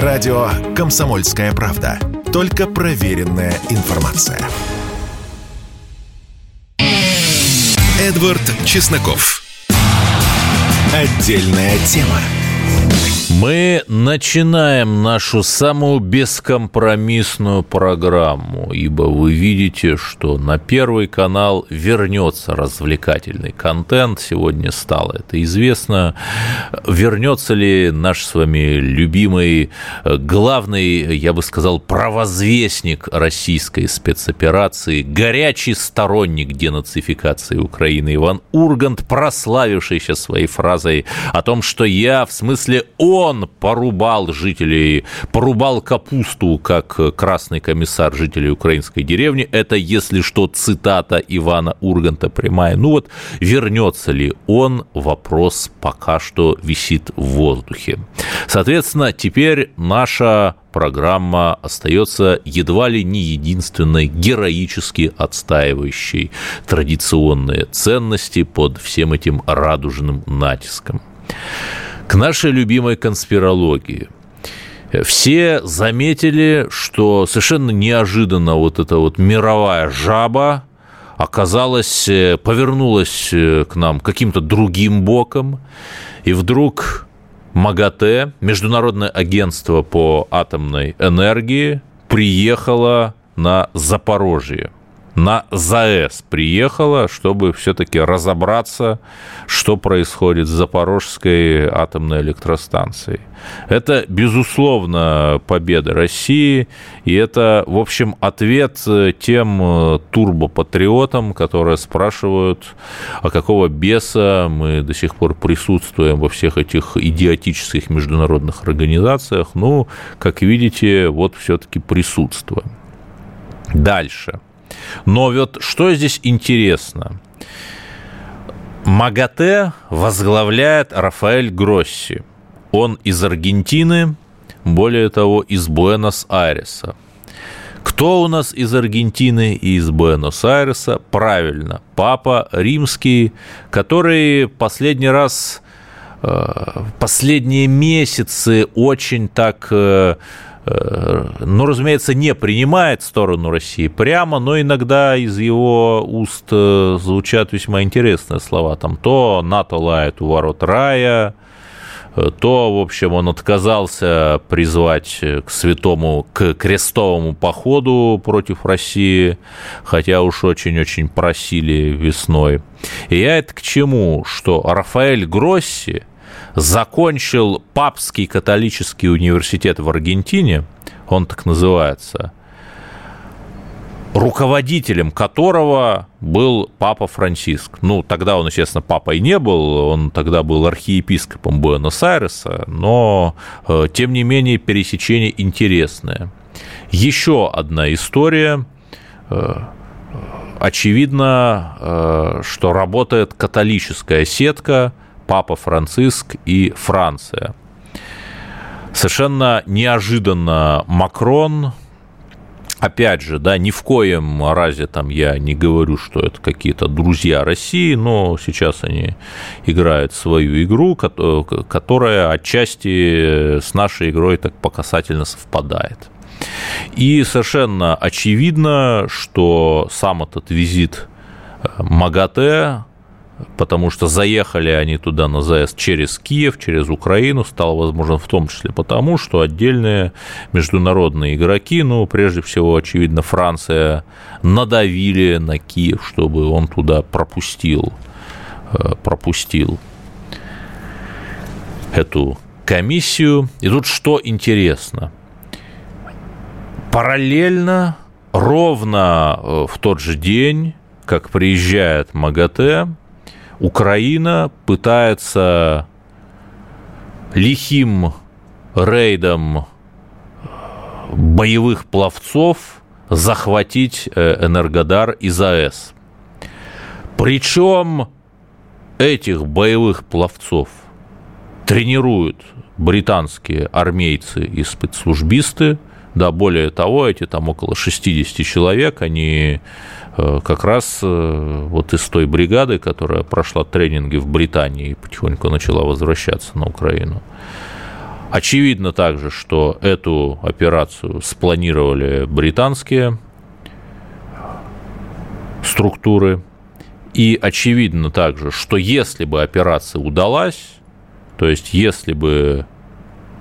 Радио «Комсомольская правда». Только проверенная информация. Эдвард Чесноков. Отдельная тема. Мы начинаем нашу самую бескомпромиссную программу, ибо вы видите, что на Первый канал вернется развлекательный контент. Сегодня стало это известно. Вернется ли наш с вами любимый, главный, я бы сказал, провозвестник российской спецоперации, горячий сторонник денацификации Украины Иван Ургант, прославившийся своей фразой о том, что я, в смысле он, он порубал жителей, порубал капусту, как красный комиссар жителей украинской деревни. Это, если что, цитата Ивана Урганта прямая. Ну вот, вернется ли он, вопрос пока что висит в воздухе. Соответственно, теперь наша программа остается едва ли не единственной героически отстаивающей традиционные ценности под всем этим радужным натиском к нашей любимой конспирологии. Все заметили, что совершенно неожиданно вот эта вот мировая жаба оказалась, э, повернулась э, к нам каким-то другим боком, и вдруг МАГАТЭ, Международное агентство по атомной энергии, приехало на Запорожье – на ЗАЭС приехала, чтобы все-таки разобраться, что происходит с Запорожской атомной электростанцией. Это, безусловно, победа России, и это, в общем, ответ тем э, турбопатриотам, которые спрашивают, а какого беса мы до сих пор присутствуем во всех этих идиотических международных организациях. Ну, как видите, вот все-таки присутствуем. Дальше – но вот что здесь интересно? МАГАТЭ возглавляет Рафаэль Гросси. Он из Аргентины, более того, из Буэнос-Айреса. Кто у нас из Аргентины и из Буэнос-Айреса? Правильно, папа римский, который последний раз, э, последние месяцы очень так э, ну, разумеется, не принимает сторону России прямо, но иногда из его уст э, звучат весьма интересные слова. Там то НАТО лает у ворот рая, э, то, в общем, он отказался призвать к святому, к крестовому походу против России, хотя уж очень-очень просили весной. И я это к чему? Что Рафаэль Гросси – закончил Папский католический университет в Аргентине, он так называется, руководителем которого был папа Франциск. Ну, тогда он, естественно, папой не был, он тогда был архиепископом Буэнос-Айреса, но, э, тем не менее, пересечение интересное. Еще одна история. Э, очевидно, э, что работает католическая сетка, Папа Франциск и Франция. Совершенно неожиданно Макрон, опять же, да, ни в коем разе там я не говорю, что это какие-то друзья России, но сейчас они играют свою игру, которая отчасти с нашей игрой так по касательно совпадает. И совершенно очевидно, что сам этот визит э, МАГАТЭ потому что заехали они туда на заезд через Киев, через Украину, стало возможно в том числе потому, что отдельные международные игроки, ну, прежде всего, очевидно, Франция, надавили на Киев, чтобы он туда пропустил, э, пропустил эту комиссию. И тут что интересно? Параллельно, ровно э, в тот же день, как приезжает МАГАТЭ, Украина пытается лихим рейдом боевых пловцов захватить э, Энергодар и ЗАЭС. Причем этих боевых пловцов тренируют британские армейцы и спецслужбисты. Да, более того, эти там около 60 человек, они Э, как раз э, вот из той бригады, которая прошла тренинги в Британии и потихоньку начала возвращаться на Украину. Очевидно также, что эту операцию спланировали британские структуры. И очевидно также, что если бы операция удалась, то есть если бы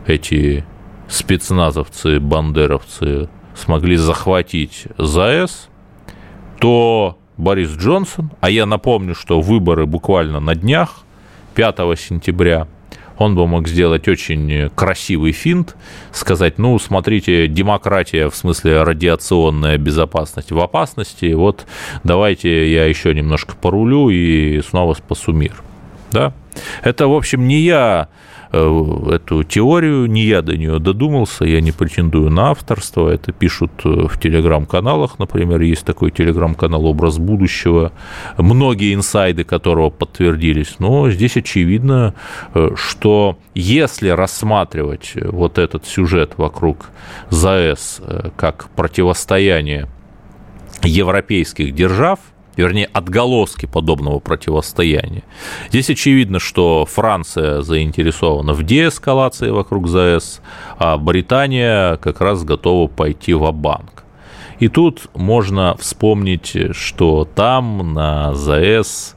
эти спецназовцы, бандеровцы смогли захватить ЗАЭС, то Борис Джонсон, а я напомню, что выборы буквально на днях, 5 сентября – он бы мог сделать очень красивый финт, сказать, ну, смотрите, демократия в смысле радиационная безопасность в опасности, вот давайте я еще немножко порулю и снова спасу мир. Да? Это, в общем, не я эту теорию, не я до нее додумался, я не претендую на авторство, это пишут э, в телеграм-каналах, например, есть такой телеграм-канал «Образ будущего», многие инсайды которого подтвердились, но здесь очевидно, э, что если рассматривать вот этот сюжет вокруг ЗАЭС как противостояние европейских держав, вернее, отголоски подобного противостояния. Здесь очевидно, что Франция заинтересована в деэскалации вокруг ЗАЭС, а Британия как раз готова пойти в банк И тут можно вспомнить, что там на ЗАЭС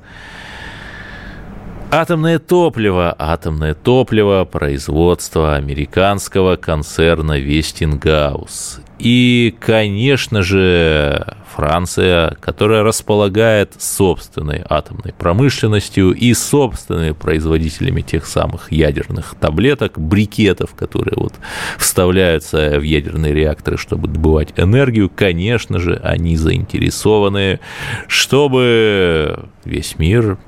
Атомное топливо, атомное топливо производства американского концерна Вестингаус. И, конечно же, Франция, которая располагает собственной атомной промышленностью и собственными производителями тех самых ядерных таблеток, брикетов, которые вот вставляются в ядерные реакторы, чтобы добывать энергию, конечно же, они заинтересованы, чтобы весь мир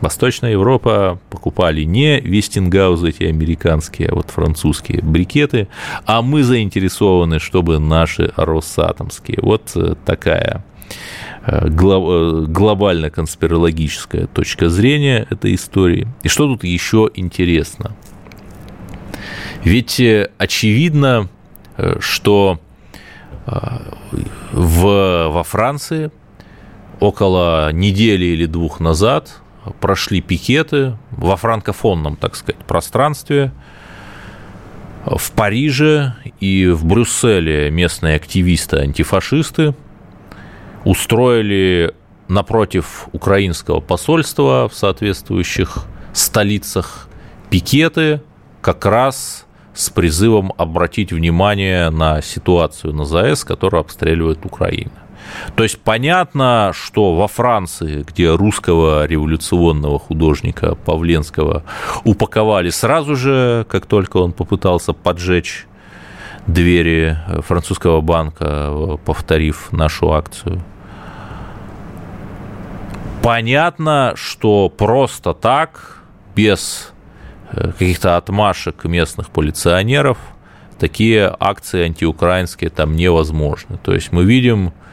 Восточная Европа покупали не Вестингаузы эти американские, а вот французские брикеты, а мы заинтересованы, чтобы наши россатомские. Вот э, такая э, э, глобально-конспирологическая точка зрения этой истории. И что тут еще интересно? Ведь очевидно, что в, во Франции около недели или двух назад прошли пикеты во франкофонном, так сказать, пространстве. В Париже и в Брюсселе местные активисты-антифашисты устроили напротив украинского посольства в соответствующих столицах пикеты как раз с призывом обратить внимание на ситуацию на ЗАЭС, которую обстреливает Украина. То есть понятно, что во Франции, где русского революционного художника Павленского упаковали сразу же, как только он попытался поджечь двери французского банка, повторив нашу акцию. Понятно, что просто так, без э, каких-то отмашек местных полиционеров, такие акции антиукраинские там невозможны. То есть мы видим Э,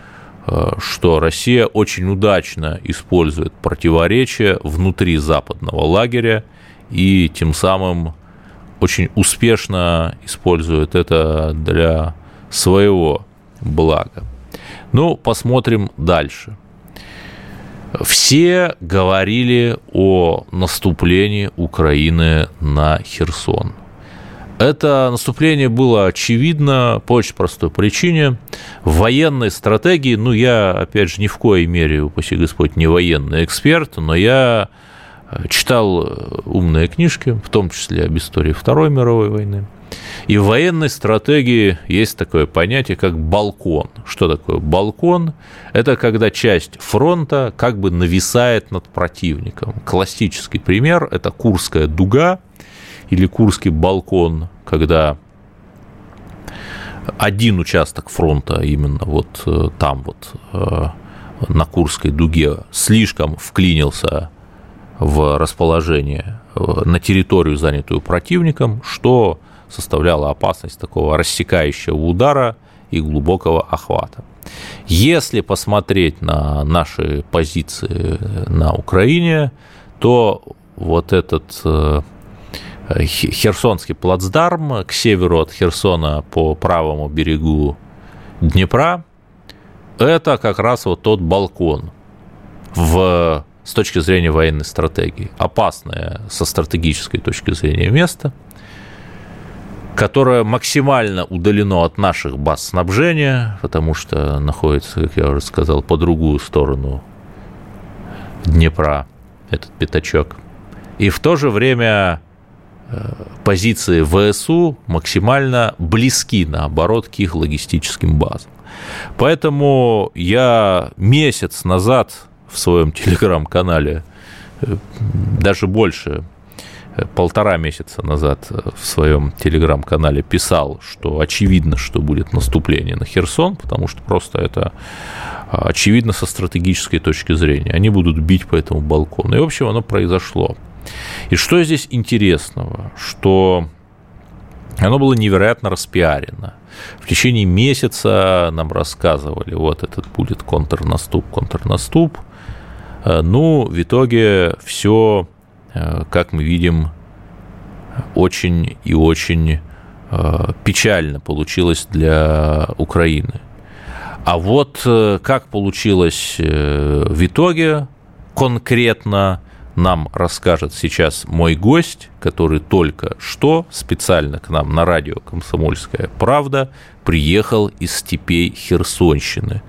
что Россия очень удачно использует противоречия внутри западного лагеря и тем самым очень успешно использует это для своего блага. Ну, посмотрим дальше. Все говорили о наступлении Украины на Херсон – это наступление было очевидно по очень простой причине. В военной стратегии, ну, я, опять же, ни в коей мере, упаси Господь, не военный эксперт, но я э, читал э, умные книжки, в том числе об истории Второй мировой войны. И в военной стратегии есть такое понятие, как балкон. Что такое балкон? Это когда часть фронта как бы нависает над противником. Классический пример – это Курская дуга – или Курский балкон, когда один участок фронта именно вот э, там вот э, на Курской дуге слишком вклинился в расположение э, на территорию, занятую противником, что составляло опасность такого рассекающего удара и глубокого охвата. Если посмотреть на наши позиции на Украине, то вот этот Херсонский плацдарм к северу от Херсона по правому берегу Днепра, это как раз вот тот балкон в, с точки зрения военной стратегии. Опасное со стратегической точки зрения место. которое максимально удалено от наших баз снабжения, потому что находится, как я уже сказал, по другую сторону Днепра, этот пятачок. И в то же время э, позиции ВСУ максимально близки, наоборот, к их логистическим базам. Поэтому я месяц назад в своем телеграм-канале, э, даже больше, э, полтора месяца назад в своем телеграм-канале писал, что очевидно, что будет наступление на Херсон, потому что просто это а, очевидно со стратегической точки зрения. Они будут бить по этому балкону. И, в общем, оно произошло. И что здесь интересного? Что оно было невероятно распиарено. В течение месяца нам рассказывали, вот этот будет контрнаступ, контрнаступ. Э, ну, в итоге все, э, как мы видим, очень и очень э, печально получилось для Украины. А вот как получилось в итоге конкретно – нам расскажет сейчас мой гость, который только что специально к нам на радио «Комсомольская правда» приехал из степей Херсонщины.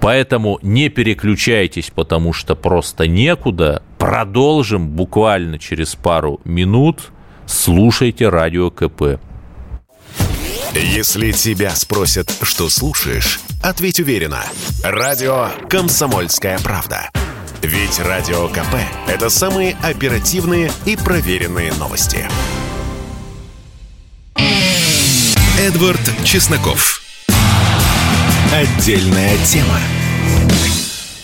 Поэтому не переключайтесь, потому что просто некуда. Продолжим буквально через пару минут. Слушайте радио КП. Если тебя спросят, что слушаешь, ответь уверенно. Радио «Комсомольская правда». Ведь Радио КП – это самые оперативные и проверенные новости. Эдвард Чесноков. Отдельная тема.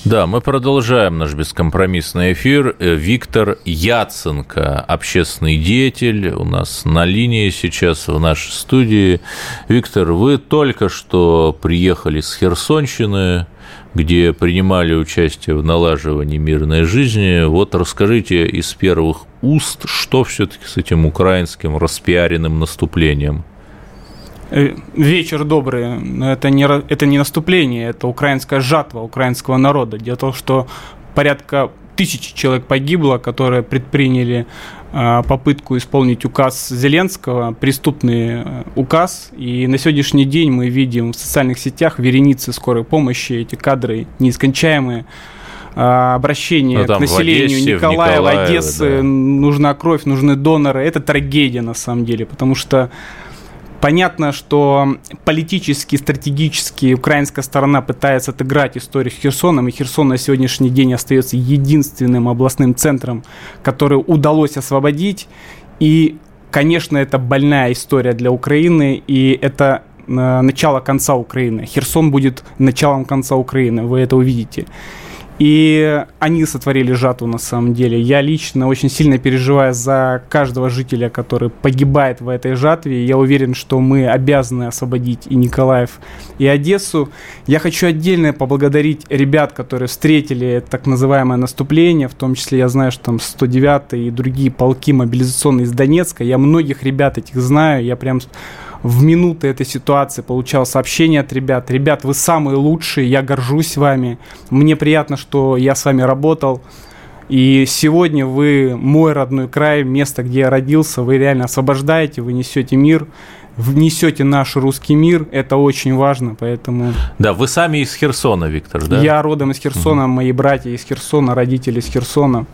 Да, мы продолжаем наш бескомпромиссный эфир. Э, Виктор Яценко, общественный деятель, у нас на линии сейчас в нашей студии. Виктор, вы только что приехали с Херсонщины, где принимали участие в налаживании мирной жизни. Вот расскажите из первых уст, что все-таки с этим украинским распиаренным наступлением? Э, вечер добрый. Это не, это не наступление, это украинская жатва украинского народа. Дело в том, что порядка тысячи человек погибло, которые предприняли попытку исполнить указ Зеленского, преступный э, указ. И на сегодняшний день мы видим в социальных сетях вереницы скорой помощи, эти кадры неискончаемые обращение ну, к населению Одессе, Николаева, Одессы, да. нужна кровь, нужны доноры. Это трагедия на самом деле, потому что Понятно, что политически, стратегически украинская сторона пытается отыграть историю с Херсоном, и Херсон на сегодняшний день остается единственным областным центром, который удалось освободить. И, конечно, это больная история для Украины, и это э, начало конца Украины. Херсон будет началом конца Украины, вы это увидите. И они сотворили жатву на самом деле. Я лично очень сильно переживаю за каждого жителя, который погибает в этой жатве. Я уверен, что мы обязаны освободить и Николаев, и Одессу. Я хочу отдельно поблагодарить ребят, которые встретили так называемое наступление. В том числе я знаю, что там 109 и другие полки мобилизационные из Донецка. Я многих ребят этих знаю. Я прям в минуты этой ситуации получал сообщения от ребят. Ребят, вы самые лучшие, я горжусь вами. Мне приятно, что я с вами работал. И сегодня вы мой родной край, место, где я родился, вы реально освобождаете, вы несете мир, внесете наш русский мир, это очень важно, поэтому... Да, вы сами из Херсона, Виктор, да? Я родом из Херсона, угу. мои братья из Херсона, родители из Херсона.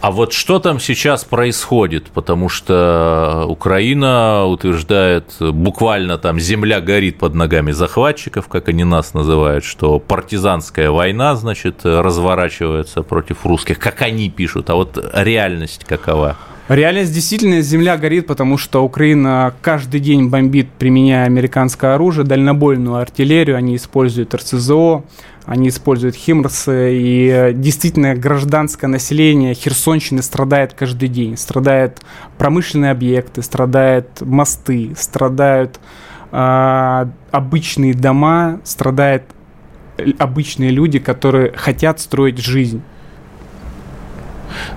А вот что там сейчас происходит? Потому что Украина утверждает, буквально там земля горит под ногами захватчиков, как они нас называют, что партизанская война, значит, разворачивается против русских, как они пишут. А вот реальность какова? Реальность действительно земля горит, потому что Украина каждый день бомбит, применяя американское оружие, дальнобойную артиллерию, они используют РСЗО, они используют химрсы, и действительно гражданское население Херсонщины страдает каждый день. Страдают промышленные объекты, страдают мосты, страдают э, обычные дома, страдают обычные люди, которые хотят строить жизнь.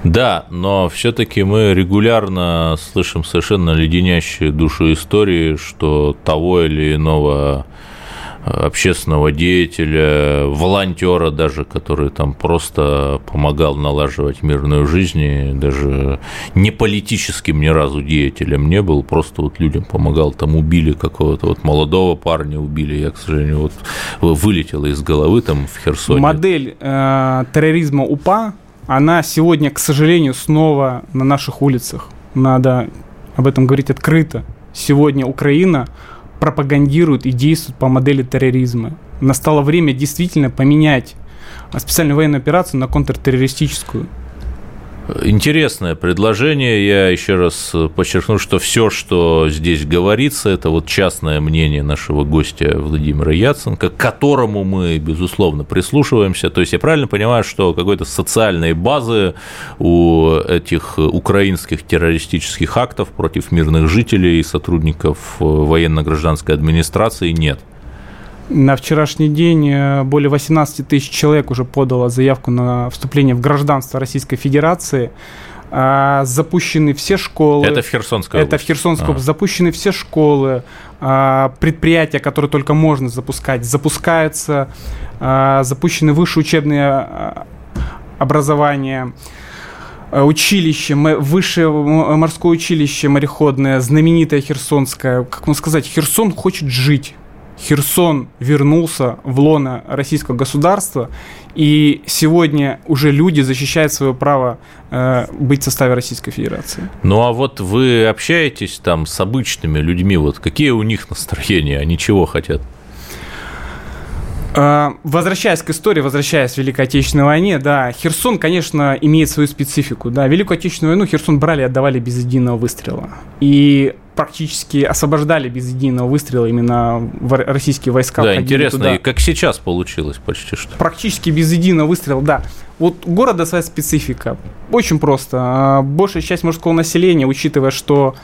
Да, но все-таки мы регулярно слышим совершенно леденящие душу истории, что того или иного общественного деятеля, волонтера даже, который там просто помогал налаживать мирную жизнь, и даже не политическим ни разу деятелем не был, просто вот людям помогал, там убили какого-то вот молодого парня, убили, я, к сожалению, вот вылетела из головы там в Херсоне. Модель э, терроризма УПА, она сегодня, к сожалению, снова на наших улицах. Надо об этом говорить открыто. Сегодня Украина пропагандируют и действуют по модели терроризма. Настало время действительно поменять специальную военную операцию на контртеррористическую. Интересное предложение. Я еще раз подчеркну, что все, что здесь говорится, это вот частное мнение нашего гостя Владимира Яценко, к которому мы, безусловно, прислушиваемся. То есть я правильно понимаю, что какой-то социальной базы у этих украинских террористических актов против мирных жителей и сотрудников военно-гражданской администрации нет? На вчерашний день э, более 18 тысяч человек уже подало заявку на вступление в гражданство Российской Федерации. А, запущены все школы. Это в Херсонской Это в Херсонской области. Запущены все школы, а, предприятия, которые только можно запускать, запускаются. А, запущены высшие учебные образования училище, высшее морское училище мореходное, знаменитое Херсонское. Как вам сказать, Херсон хочет жить. Херсон вернулся в лоно российского государства, и сегодня уже люди защищают свое право э, быть в составе Российской Федерации. Ну а вот вы общаетесь там с обычными людьми, вот какие у них настроения, они чего хотят? Э, возвращаясь к истории, возвращаясь к Великой Отечественной войне, да, Херсон, конечно, имеет свою специфику. Да, Великую Отечественную войну Херсон брали и отдавали без единого выстрела. И практически освобождали без единого выстрела именно российские войска. Да, интересно, туда. и как сейчас получилось почти что? Практически без единого выстрела, да. Вот у города своя специфика. Очень просто. А, большая часть мужского населения, учитывая, что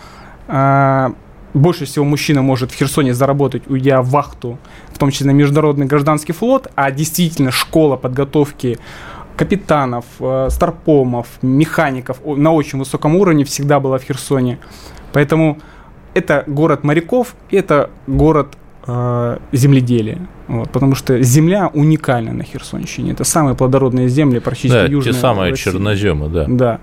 а, больше всего мужчина может в Херсоне заработать, уйдя в вахту, в том числе на международный гражданский флот, а действительно школа подготовки капитанов, э, старпомов, механиков на очень высоком уровне всегда была в Херсоне. Поэтому это город моряков, это город э, земледелия. Вот, потому что земля уникальна на Херсонщине. Это самые плодородные земли практически да, южные. те самые России. черноземы, да. Да.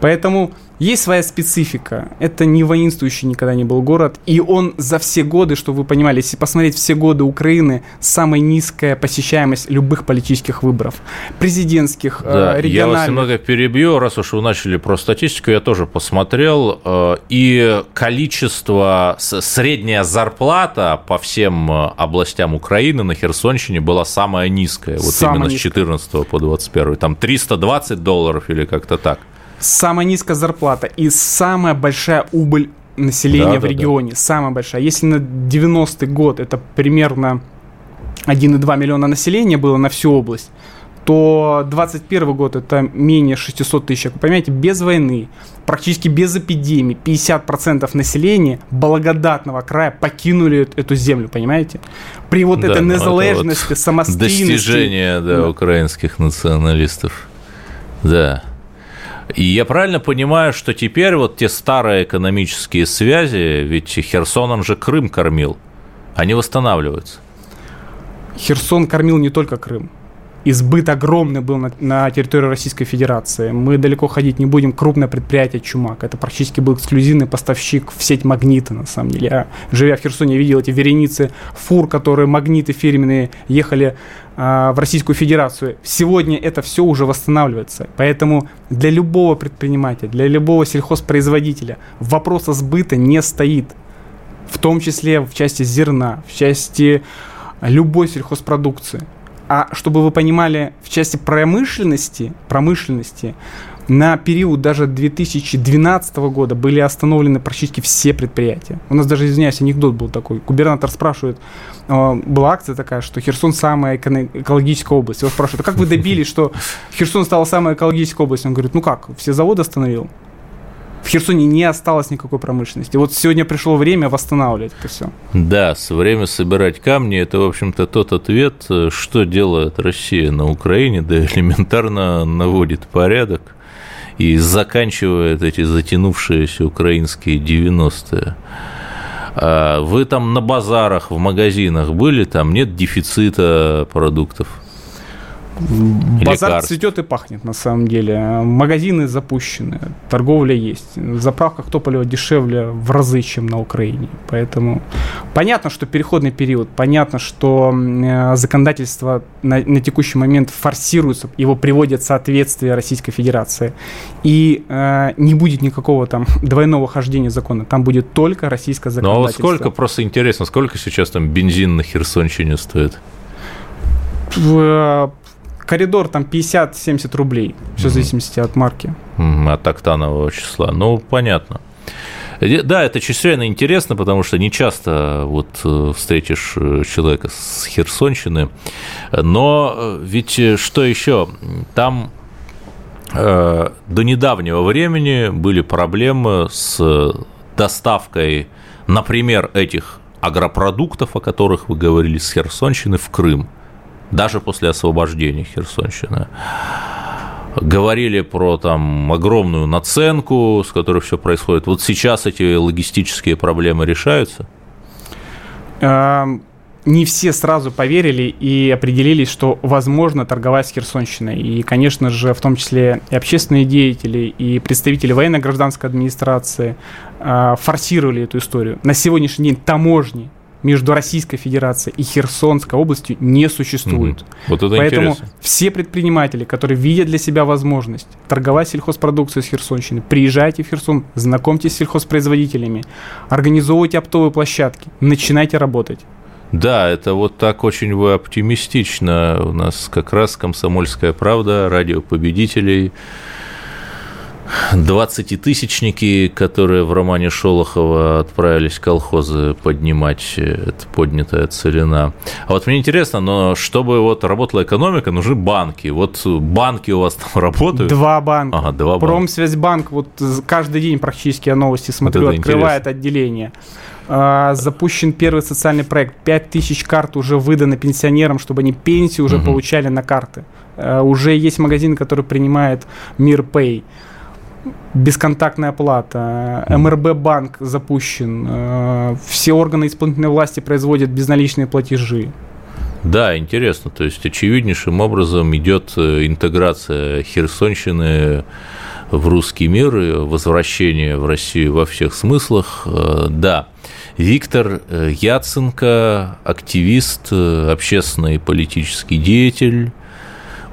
Поэтому есть своя специфика. Это не воинствующий никогда не был город. И он за все годы, чтобы вы понимали, если посмотреть все годы Украины, самая низкая посещаемость любых политических выборов. Президентских, да, э, региональных. Я вас немного перебью, раз уж вы начали про статистику, я тоже посмотрел. Э, и количество, средняя зарплата по всем э, областям Украины на Херсонщине была самая низкая. Вот самая именно низкая. с 14 по 21. Там 320 долларов или как-то так самая низкая зарплата и самая большая убыль населения да, в да, регионе. Да. Самая большая. Если на 90-й год это примерно 1,2 миллиона населения было на всю область, то 21 год это менее 600 тысяч. Вы понимаете, без войны, практически без эпидемии, 50% населения благодатного края покинули эту землю, понимаете? При вот да, этой ну, незалежности, вот самостоятельности. Достижение, да, да, украинских националистов. Да. И я правильно понимаю, что теперь вот те старые экономические связи, ведь Херсон он же Крым кормил, они восстанавливаются. Херсон кормил не только Крым избыт огромный был на, на территории Российской Федерации. Мы далеко ходить не будем. Крупное предприятие «Чумак». Это практически был эксклюзивный поставщик в сеть «Магнита», на самом деле. Я, живя в Херсоне, видел эти вереницы фур, которые «Магниты» фирменные ехали а, в Российскую Федерацию. Сегодня это все уже восстанавливается. Поэтому для любого предпринимателя, для любого сельхозпроизводителя вопроса сбыта не стоит. В том числе в части зерна, в части любой сельхозпродукции. А чтобы вы понимали, в части промышленности, промышленности на период даже 2012 года были остановлены практически все предприятия. У нас даже, извиняюсь, анекдот был такой. Губернатор спрашивает, э, была акция такая, что Херсон самая экологическая область. Его спрашивают, а как вы добились, что Херсон стала самой экологической областью? Он говорит, ну как, все заводы остановил? В Херсоне не осталось никакой промышленности. Вот сегодня пришло время восстанавливать это все. Да, время собирать камни – это, в общем-то, тот ответ, что делает Россия на Украине, да элементарно наводит порядок и заканчивает эти затянувшиеся украинские 90-е. А вы там на базарах, в магазинах были, там нет дефицита продуктов? Базар лекарств. цветет и пахнет, на самом деле. Магазины запущены, торговля есть. В заправках топлива дешевле в разы, чем на Украине. Поэтому понятно, что переходный период, понятно, что э, законодательство на, на текущий момент форсируется, его приводят в соответствие Российской Федерации. И э, не будет никакого там двойного хождения закона. Там будет только российское законодательство. Ну а вот сколько, просто интересно, сколько сейчас там бензин на Херсонщине стоит? Коридор там 50-70 рублей, все в зависимости от марки. От октанового числа. Ну, понятно. Да, это чрезвычайно интересно, потому что не часто вот э, встретишь э, человека с Херсонщины. Но э, ведь что еще? Там до недавнего времени были проблемы с доставкой, например, этих агропродуктов, о которых вы говорили, с Херсонщины в Крым даже после освобождения Херсонщины. Говорили про там огромную наценку, с которой все происходит. Вот сейчас эти логистические проблемы решаются? Эм, не все сразу поверили и определились, что возможно торговать с Херсонщиной. И, конечно же, в том числе и общественные деятели, и представители военно-гражданской администрации э, форсировали эту историю. На сегодняшний день таможни между Российской Федерацией и Херсонской областью не существует. Угу. Вот это Поэтому интересно. все предприниматели, которые видят для себя возможность торговать сельхозпродукцией с Херсонщины, приезжайте в Херсон, знакомьтесь с сельхозпроизводителями, организовывайте оптовые площадки, начинайте работать. Да, это вот так очень вы оптимистично. У нас как раз «Комсомольская правда», радио победителей – 20-тысячники, которые в романе Шолохова отправились колхозы поднимать, это поднятая целина. А вот мне интересно, но чтобы вот работала экономика, нужны банки. Вот банки у вас там работают? Два банка. Ага, два банка. Промсвязьбанк, вот каждый день практически я новости смотрю, вот открывает интересно. отделение. А, запущен первый социальный проект. 5000 карт уже выданы пенсионерам, чтобы они пенсию уже угу. получали на карты. А, уже есть магазин, который принимает Мир Pay бесконтактная оплата, МРБ банк запущен, э, все органы исполнительной власти производят безналичные платежи. Да, интересно. То есть очевиднейшим образом идет э, интеграция Херсонщины в русский мир и возвращение в Россию во всех смыслах. Э, да, Виктор Яценко, активист, общественный и политический деятель,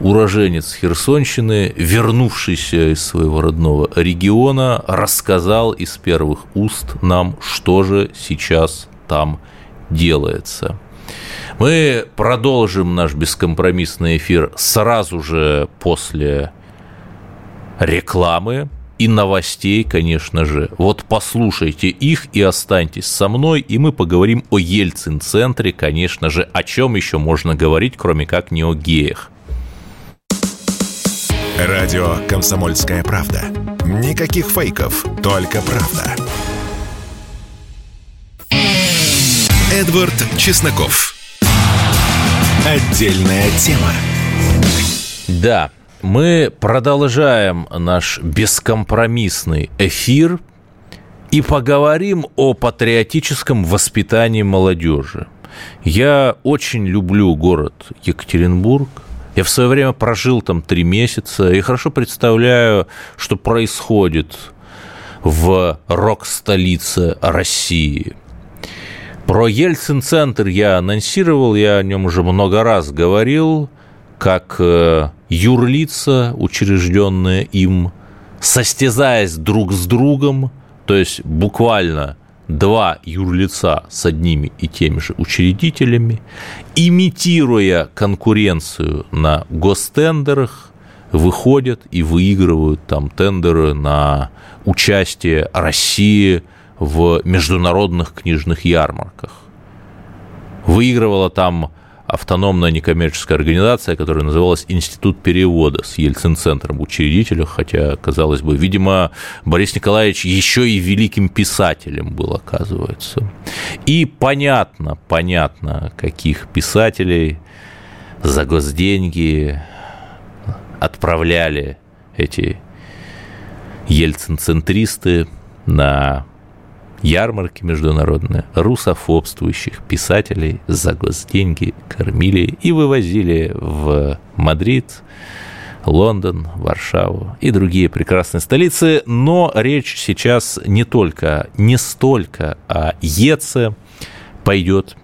уроженец Херсонщины, вернувшийся из своего родного региона, рассказал из первых уст нам, что же сейчас там делается. Мы продолжим наш бескомпромиссный эфир сразу же после рекламы и новостей, конечно же. Вот послушайте их и останьтесь со мной, и мы поговорим о Ельцин-центре, конечно же, о чем еще можно говорить, кроме как не о геях. Радио «Комсомольская правда». Никаких фейков, только правда. Эдвард Чесноков. Отдельная тема. Да, мы продолжаем наш бескомпромиссный эфир и поговорим о патриотическом воспитании молодежи. Я очень люблю город Екатеринбург – я в свое время прожил там три месяца и хорошо представляю, что происходит в рок-столице России. Про Ельцин-центр я анонсировал, я о нем уже много раз говорил, как э, юрлица, учрежденные им, состязаясь друг с другом, то есть буквально два юрлица с одними и теми же учредителями, имитируя конкуренцию на гостендерах, выходят и выигрывают там тендеры на участие России в международных книжных ярмарках. Выигрывала там автономная некоммерческая организация, которая называлась Институт перевода с Ельцин-центром учредителя, хотя, казалось бы, видимо, Борис Николаевич еще и великим писателем был, оказывается. И понятно, понятно, каких писателей за госденьги отправляли эти ельцин-центристы на ярмарки международные русофобствующих писателей за госденьги кормили и вывозили в Мадрид, Лондон, Варшаву и другие прекрасные столицы. Но речь сейчас не только, не столько о ЕЦе пойдет.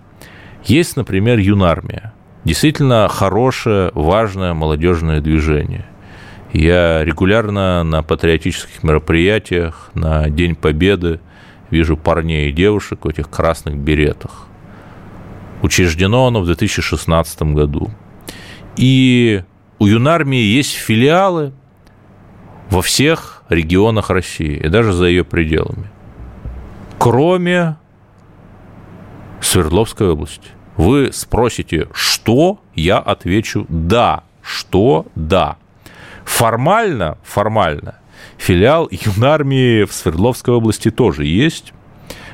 Есть, например, Юнармия. Действительно хорошее, важное молодежное движение. Я регулярно на патриотических мероприятиях, на День Победы вижу парней и девушек в этих красных беретах. Учреждено оно в 2016 году. И у юнармии есть филиалы во всех регионах России и даже за ее пределами. Кроме Свердловской области. Вы спросите, что? Я отвечу «да». Что? Да. Формально, формально, филиал юнармии в Свердловской области тоже есть.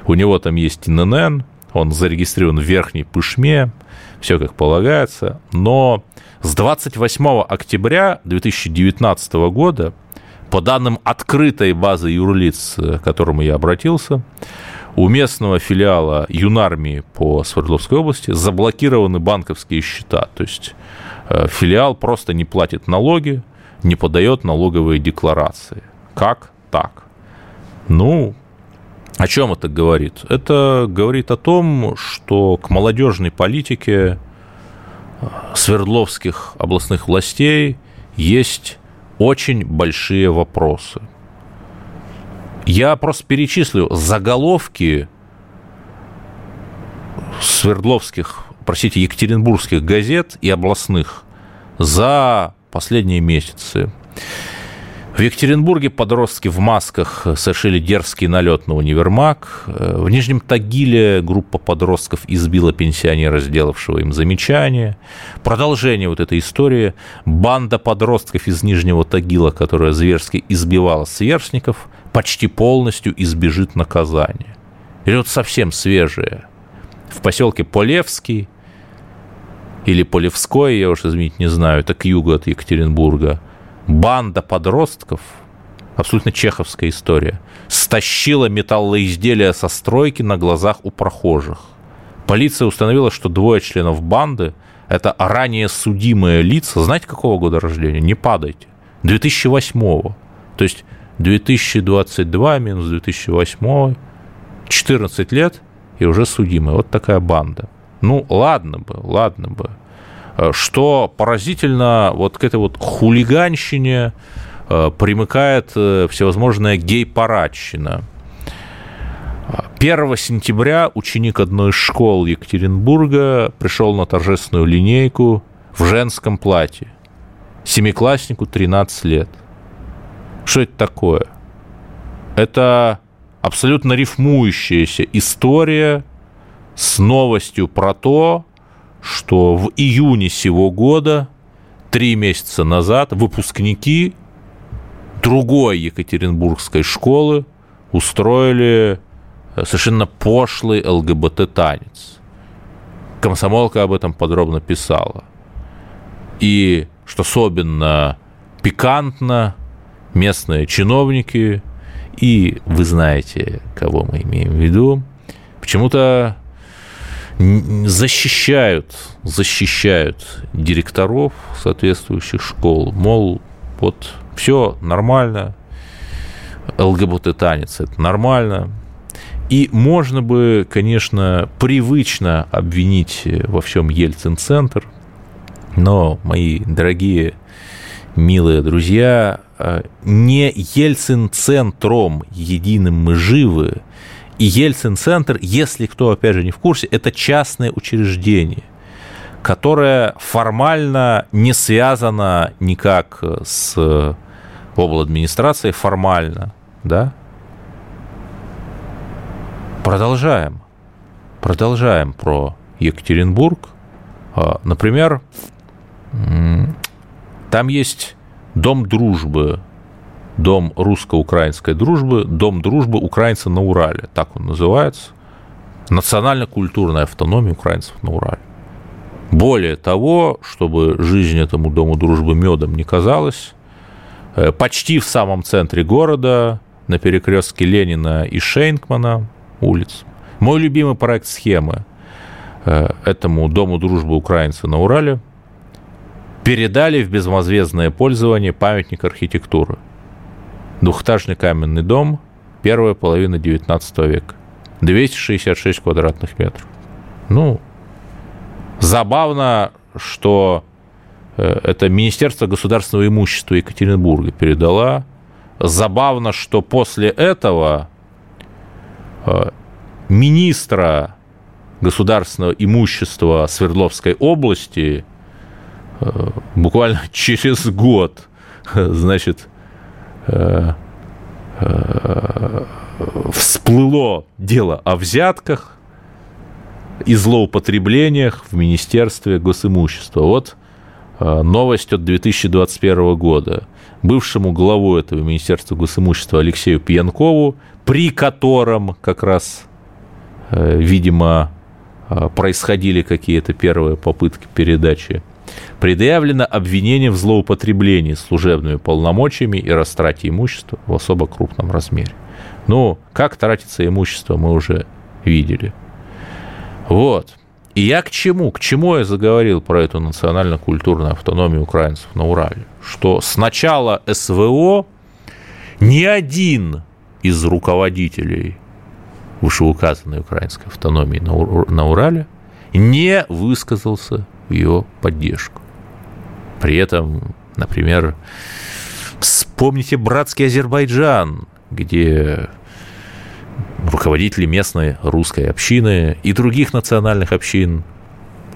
У него там есть ИНН, он зарегистрирован в Верхней Пышме, все как полагается. Но с 28 октября 2019 года, по данным открытой базы юрлиц, к которому я обратился, у местного филиала Юнармии по Свердловской области заблокированы банковские счета. То есть э, филиал просто не платит налоги, не подает налоговые декларации. Как так? Ну, о чем это говорит? Это говорит о том, что к молодежной политике э, Свердловских областных властей есть очень большие вопросы – я просто перечислю заголовки Свердловских, простите, Екатеринбургских газет и областных за последние месяцы. В Екатеринбурге подростки в масках совершили дерзкий налет на универмаг. В Нижнем Тагиле группа подростков избила пенсионера, сделавшего им замечание. Продолжение вот этой истории. Банда подростков из Нижнего Тагила, которая зверски избивала сверстников, почти полностью избежит наказания. Или вот совсем свежее. В поселке Полевский или Полевской, я уж, извините, не знаю, это к югу от Екатеринбурга, банда подростков, абсолютно чеховская история, стащила металлоизделия со стройки на глазах у прохожих. Полиция установила, что двое членов банды – это ранее судимые лица. Знаете, какого года рождения? Не падайте. 2008 -го. То есть 2022 минус 2008, 14 лет и уже судимый. Вот такая банда. Ну, ладно бы, ладно бы. Э, что поразительно, вот к этой вот хулиганщине э, примыкает э, всевозможная гей-парадщина. 1 сентября ученик одной из школ Екатеринбурга пришел на торжественную линейку в женском платье. Семикласснику 13 лет – что это такое? Это абсолютно рифмующаяся история с новостью про то, что в июне сего года, три месяца назад, выпускники другой Екатеринбургской школы устроили совершенно пошлый ЛГБТ-танец. Комсомолка об этом подробно писала. И, что особенно пикантно, местные чиновники, и вы знаете, кого мы имеем в виду, почему-то защищают, защищают директоров соответствующих школ, мол, вот все нормально, ЛГБТ-танец это нормально. И можно бы, конечно, привычно обвинить во всем Ельцин-центр, но, мои дорогие, милые друзья, Э, не Ельцин-центром единым мы живы, и Ельцин-центр, если кто, опять же, не в курсе, это частное учреждение, которое формально не связано никак с обладминистрацией, формально, да? Продолжаем. Продолжаем про Екатеринбург. А, например, там есть Дом дружбы, Дом русско-украинской дружбы, Дом дружбы украинца на Урале, так он называется. Национально-культурная автономия украинцев на Урале. Более того, чтобы жизнь этому Дому дружбы медом не казалась, э, почти в самом центре города, на перекрестке Ленина и Шейнкмана, улицам. Мой любимый проект схемы э, этому Дому дружбы украинцев на Урале передали в безвозмездное пользование памятник архитектуры. Двухэтажный каменный дом, первая половина 19 века. 266 квадратных метров. Ну, забавно, что э, это Министерство государственного имущества Екатеринбурга передала. Забавно, что после этого э, министра государственного имущества Свердловской области э, буквально через год, значит, всплыло дело о взятках и злоупотреблениях в Министерстве госимущества. Вот э, новость от 2021 года. Бывшему главу этого Министерства госимущества Алексею Пьянкову, при котором как раз, э, видимо, э, происходили какие-то первые попытки передачи, предъявлено обвинение в злоупотреблении служебными полномочиями и растрате имущества в особо крупном размере. Ну, как тратится имущество, мы уже видели. Вот. И я к чему? К чему я заговорил про эту национально-культурную автономию украинцев на Урале? Что с начала СВО ни один из руководителей вышеуказанной украинской автономии на Урале не высказался в ее поддержку. При этом, например, вспомните братский Азербайджан, где руководители местной русской общины и других национальных общин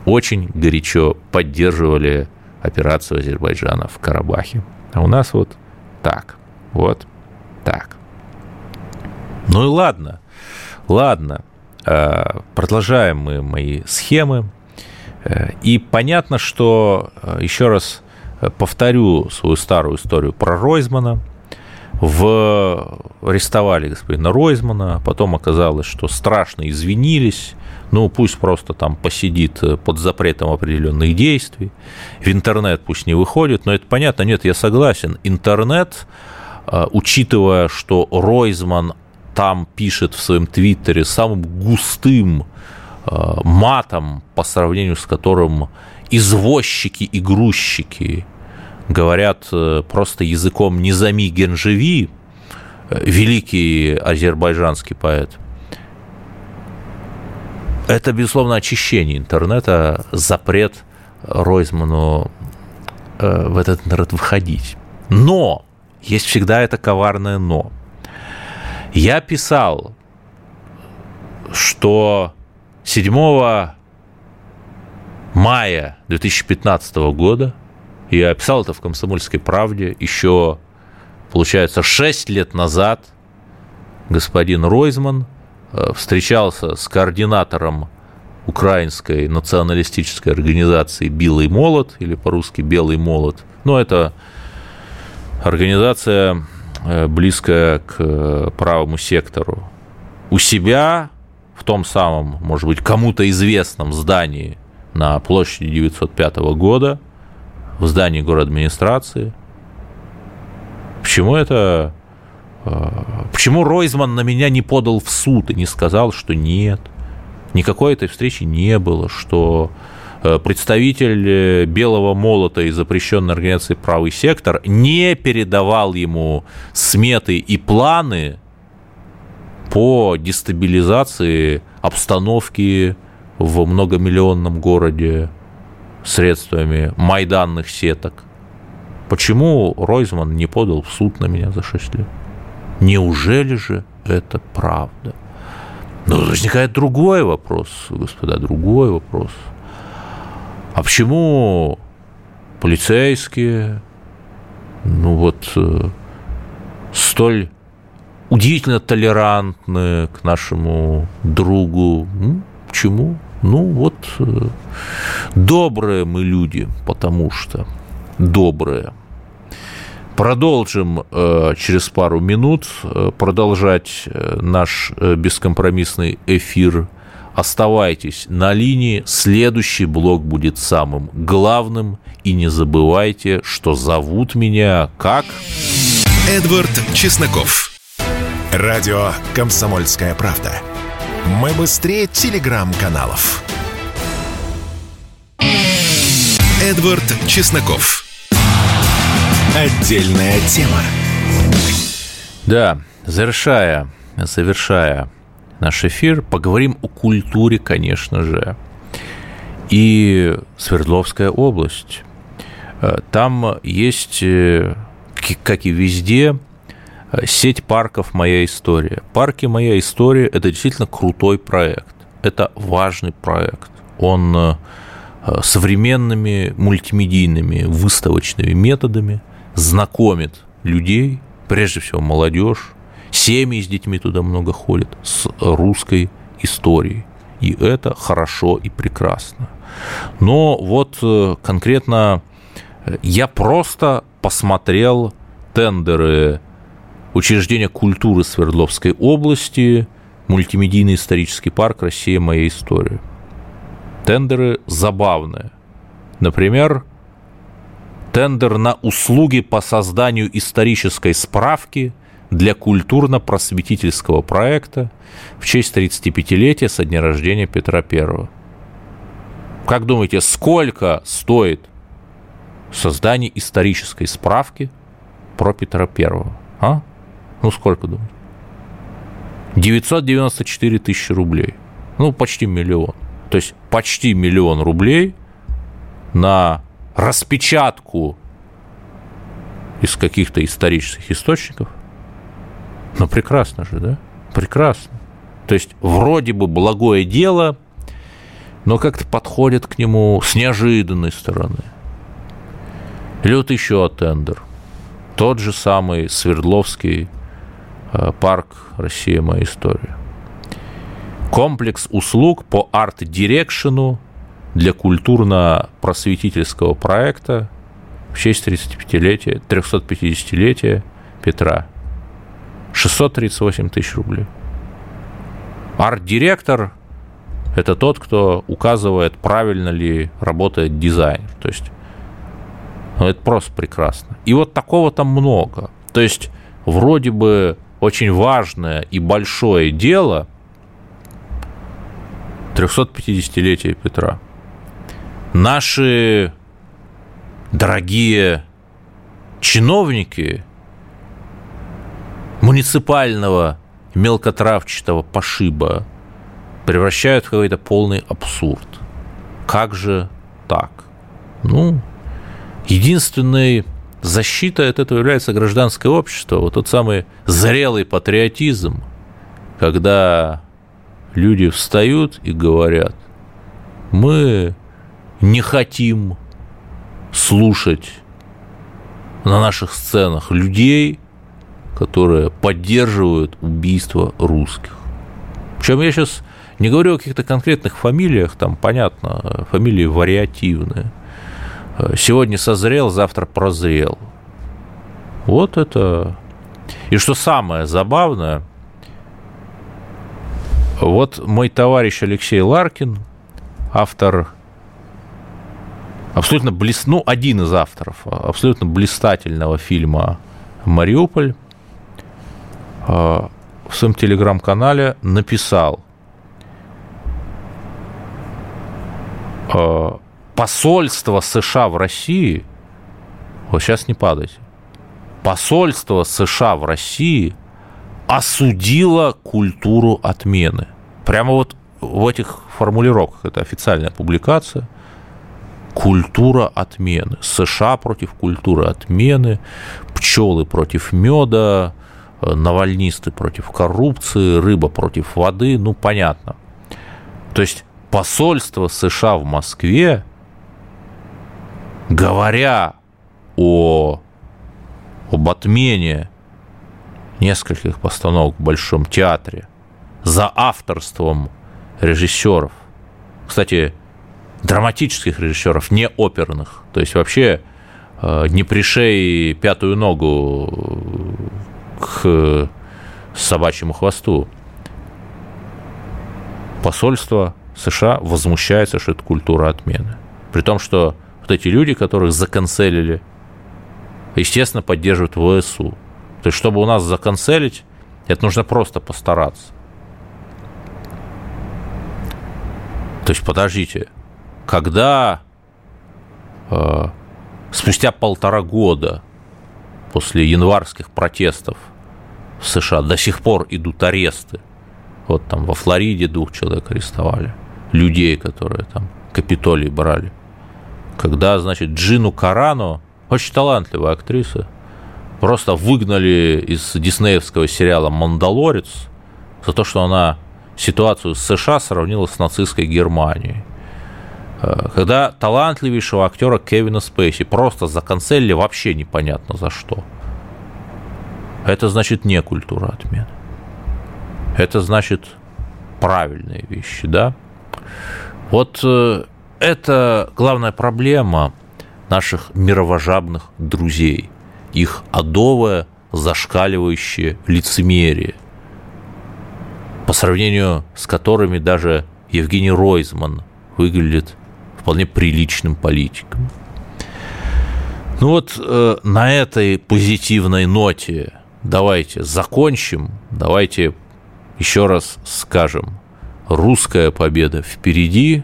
очень горячо поддерживали операцию Азербайджана в Карабахе. А у нас вот так, вот так. Ну и ладно, ладно, а, продолжаем мы мои схемы. Э, и понятно, что, э, еще раз э, повторю свою старую историю про Ройзмана – в... арестовали господина Ройзмана, потом оказалось, что страшно извинились, ну, пусть просто там посидит под запретом определенных действий, в интернет пусть не выходит, но это понятно, нет, я согласен, интернет, а, учитывая, что Ройзман там пишет в своем твиттере самым густым а, матом, по сравнению с которым извозчики и грузчики говорят э, просто языком Низами Генжеви, э, великий азербайджанский поэт. Это, безусловно, очищение интернета, запрет Ройзману э, в этот интернет выходить. Но есть всегда это коварное но. Я писал, что 7 мая 2015 года я описал это в «Комсомольской правде» еще, получается, 6 лет назад господин Ройзман э, встречался с координатором украинской националистической организации «Белый молот» или по-русски «Белый молот». Ну, это организация, э, близкая к э, правому сектору. У себя в том самом, может быть, кому-то известном здании на площади 905 года – в здании город администрации. Почему это... А, почему Ройзман на меня не подал в суд и не сказал, что нет? Никакой этой встречи не было, что э, представитель э, Белого молота и запрещенной организации «Правый сектор» не передавал ему сметы и планы по дестабилизации обстановки в многомиллионном городе средствами майданных сеток. Почему Ройзман не подал в суд на меня за 6 лет? Неужели же это правда? Но возникает другой вопрос, господа, другой вопрос. А почему полицейские, ну вот, э, столь удивительно толерантны к нашему другу? Почему? Ну вот, э, добрые мы люди, потому что добрые. Продолжим э, через пару минут э, продолжать наш бескомпромиссный эфир. Оставайтесь на линии. Следующий блок будет самым главным. И не забывайте, что зовут меня как... Эдвард Чесноков. Радио «Комсомольская правда». Мы быстрее телеграм-каналов. Эдвард Чесноков. Отдельная тема. Да, завершая, завершая наш эфир, поговорим о культуре, конечно же. И Свердловская область. Э, там есть, э, как и везде, сеть парков «Моя история». Парки «Моя история» – это действительно крутой проект. Это важный проект. Он современными мультимедийными выставочными методами знакомит людей, прежде всего молодежь, семьи с детьми туда много ходят, с русской историей. И это хорошо и прекрасно. Но вот конкретно я просто посмотрел тендеры учреждения культуры Свердловской области, мультимедийный исторический парк «Россия. Моя история». Тендеры забавные. Например, тендер на услуги по созданию исторической справки для культурно-просветительского проекта в честь 35-летия со дня рождения Петра I. Как думаете, сколько стоит создание исторической справки про Петра Первого. А? Ну, сколько думаете? 994 тысячи рублей. Ну, почти миллион. То есть почти миллион рублей на распечатку из каких-то исторических источников. Ну, прекрасно же, да? Прекрасно. То есть вроде бы благое дело, но как-то подходит к нему с неожиданной стороны – или вот еще тендер. Тот же самый Свердловский парк «Россия. Моя история». Комплекс услуг по арт-дирекшену для культурно-просветительского проекта в честь 35-летия, 350-летия Петра. 638 тысяч рублей. Арт-директор – это тот, кто указывает, правильно ли работает дизайнер. То есть ну, это просто прекрасно. И вот такого там много. То есть вроде бы очень важное и большое дело 350-летие Петра. Наши дорогие чиновники муниципального мелкотравчатого пошиба превращают в какой-то полный абсурд. Как же так? Ну, единственной защитой от этого является гражданское общество, вот тот самый зрелый патриотизм, когда люди встают и говорят, мы не хотим слушать на наших сценах людей, которые поддерживают убийство русских. Причем я сейчас не говорю о каких-то конкретных фамилиях, там, понятно, фамилии вариативные. Сегодня созрел, завтра прозрел. Вот это... И что самое забавное, вот мой товарищ Алексей Ларкин, автор абсолютно блест... ну, один из авторов абсолютно блистательного фильма «Мариуполь», а, в своем телеграм-канале написал а, посольство США в России, вот сейчас не падайте, посольство США в России осудило культуру отмены. Прямо вот в этих формулировках, это официальная публикация, культура отмены. США против культуры отмены, пчелы против меда, навальнисты против коррупции, рыба против воды, ну, понятно. То есть посольство США в Москве говоря о, об отмене нескольких постановок в Большом театре за авторством режиссеров, кстати, драматических режиссеров, не оперных, то есть вообще э, не пришей пятую ногу к собачьему хвосту. Посольство США возмущается, что это культура отмены. При том, что вот эти люди, которых законцелили, естественно, поддерживают ВСУ. То есть, чтобы у нас законцелить, это нужно просто постараться. То есть, подождите, когда э, спустя полтора года после январских протестов в США до сих пор идут аресты, вот там во Флориде двух человек арестовали, людей, которые там Капитолий брали, когда, значит, Джину Карану, очень талантливая актриса, просто выгнали из диснеевского сериала «Мандалорец» за то, что она ситуацию с США сравнила с нацистской Германией. Э, когда талантливейшего актера Кевина Спейси просто законцелили вообще непонятно за что. Это значит не культура отмены. Это значит правильные вещи, да? Вот э, это главная проблема наших мировожабных друзей, их адовое, зашкаливающее лицемерие, по сравнению с которыми даже Евгений Ройзман выглядит вполне приличным политиком. Ну вот э, на этой позитивной ноте давайте закончим, давайте еще раз скажем, русская победа впереди,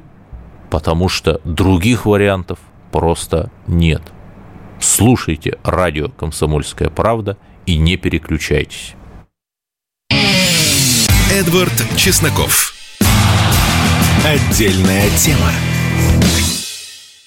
потому что других вариантов просто нет. Слушайте радио «Комсомольская правда» и не переключайтесь. Эдвард Чесноков. Отдельная тема.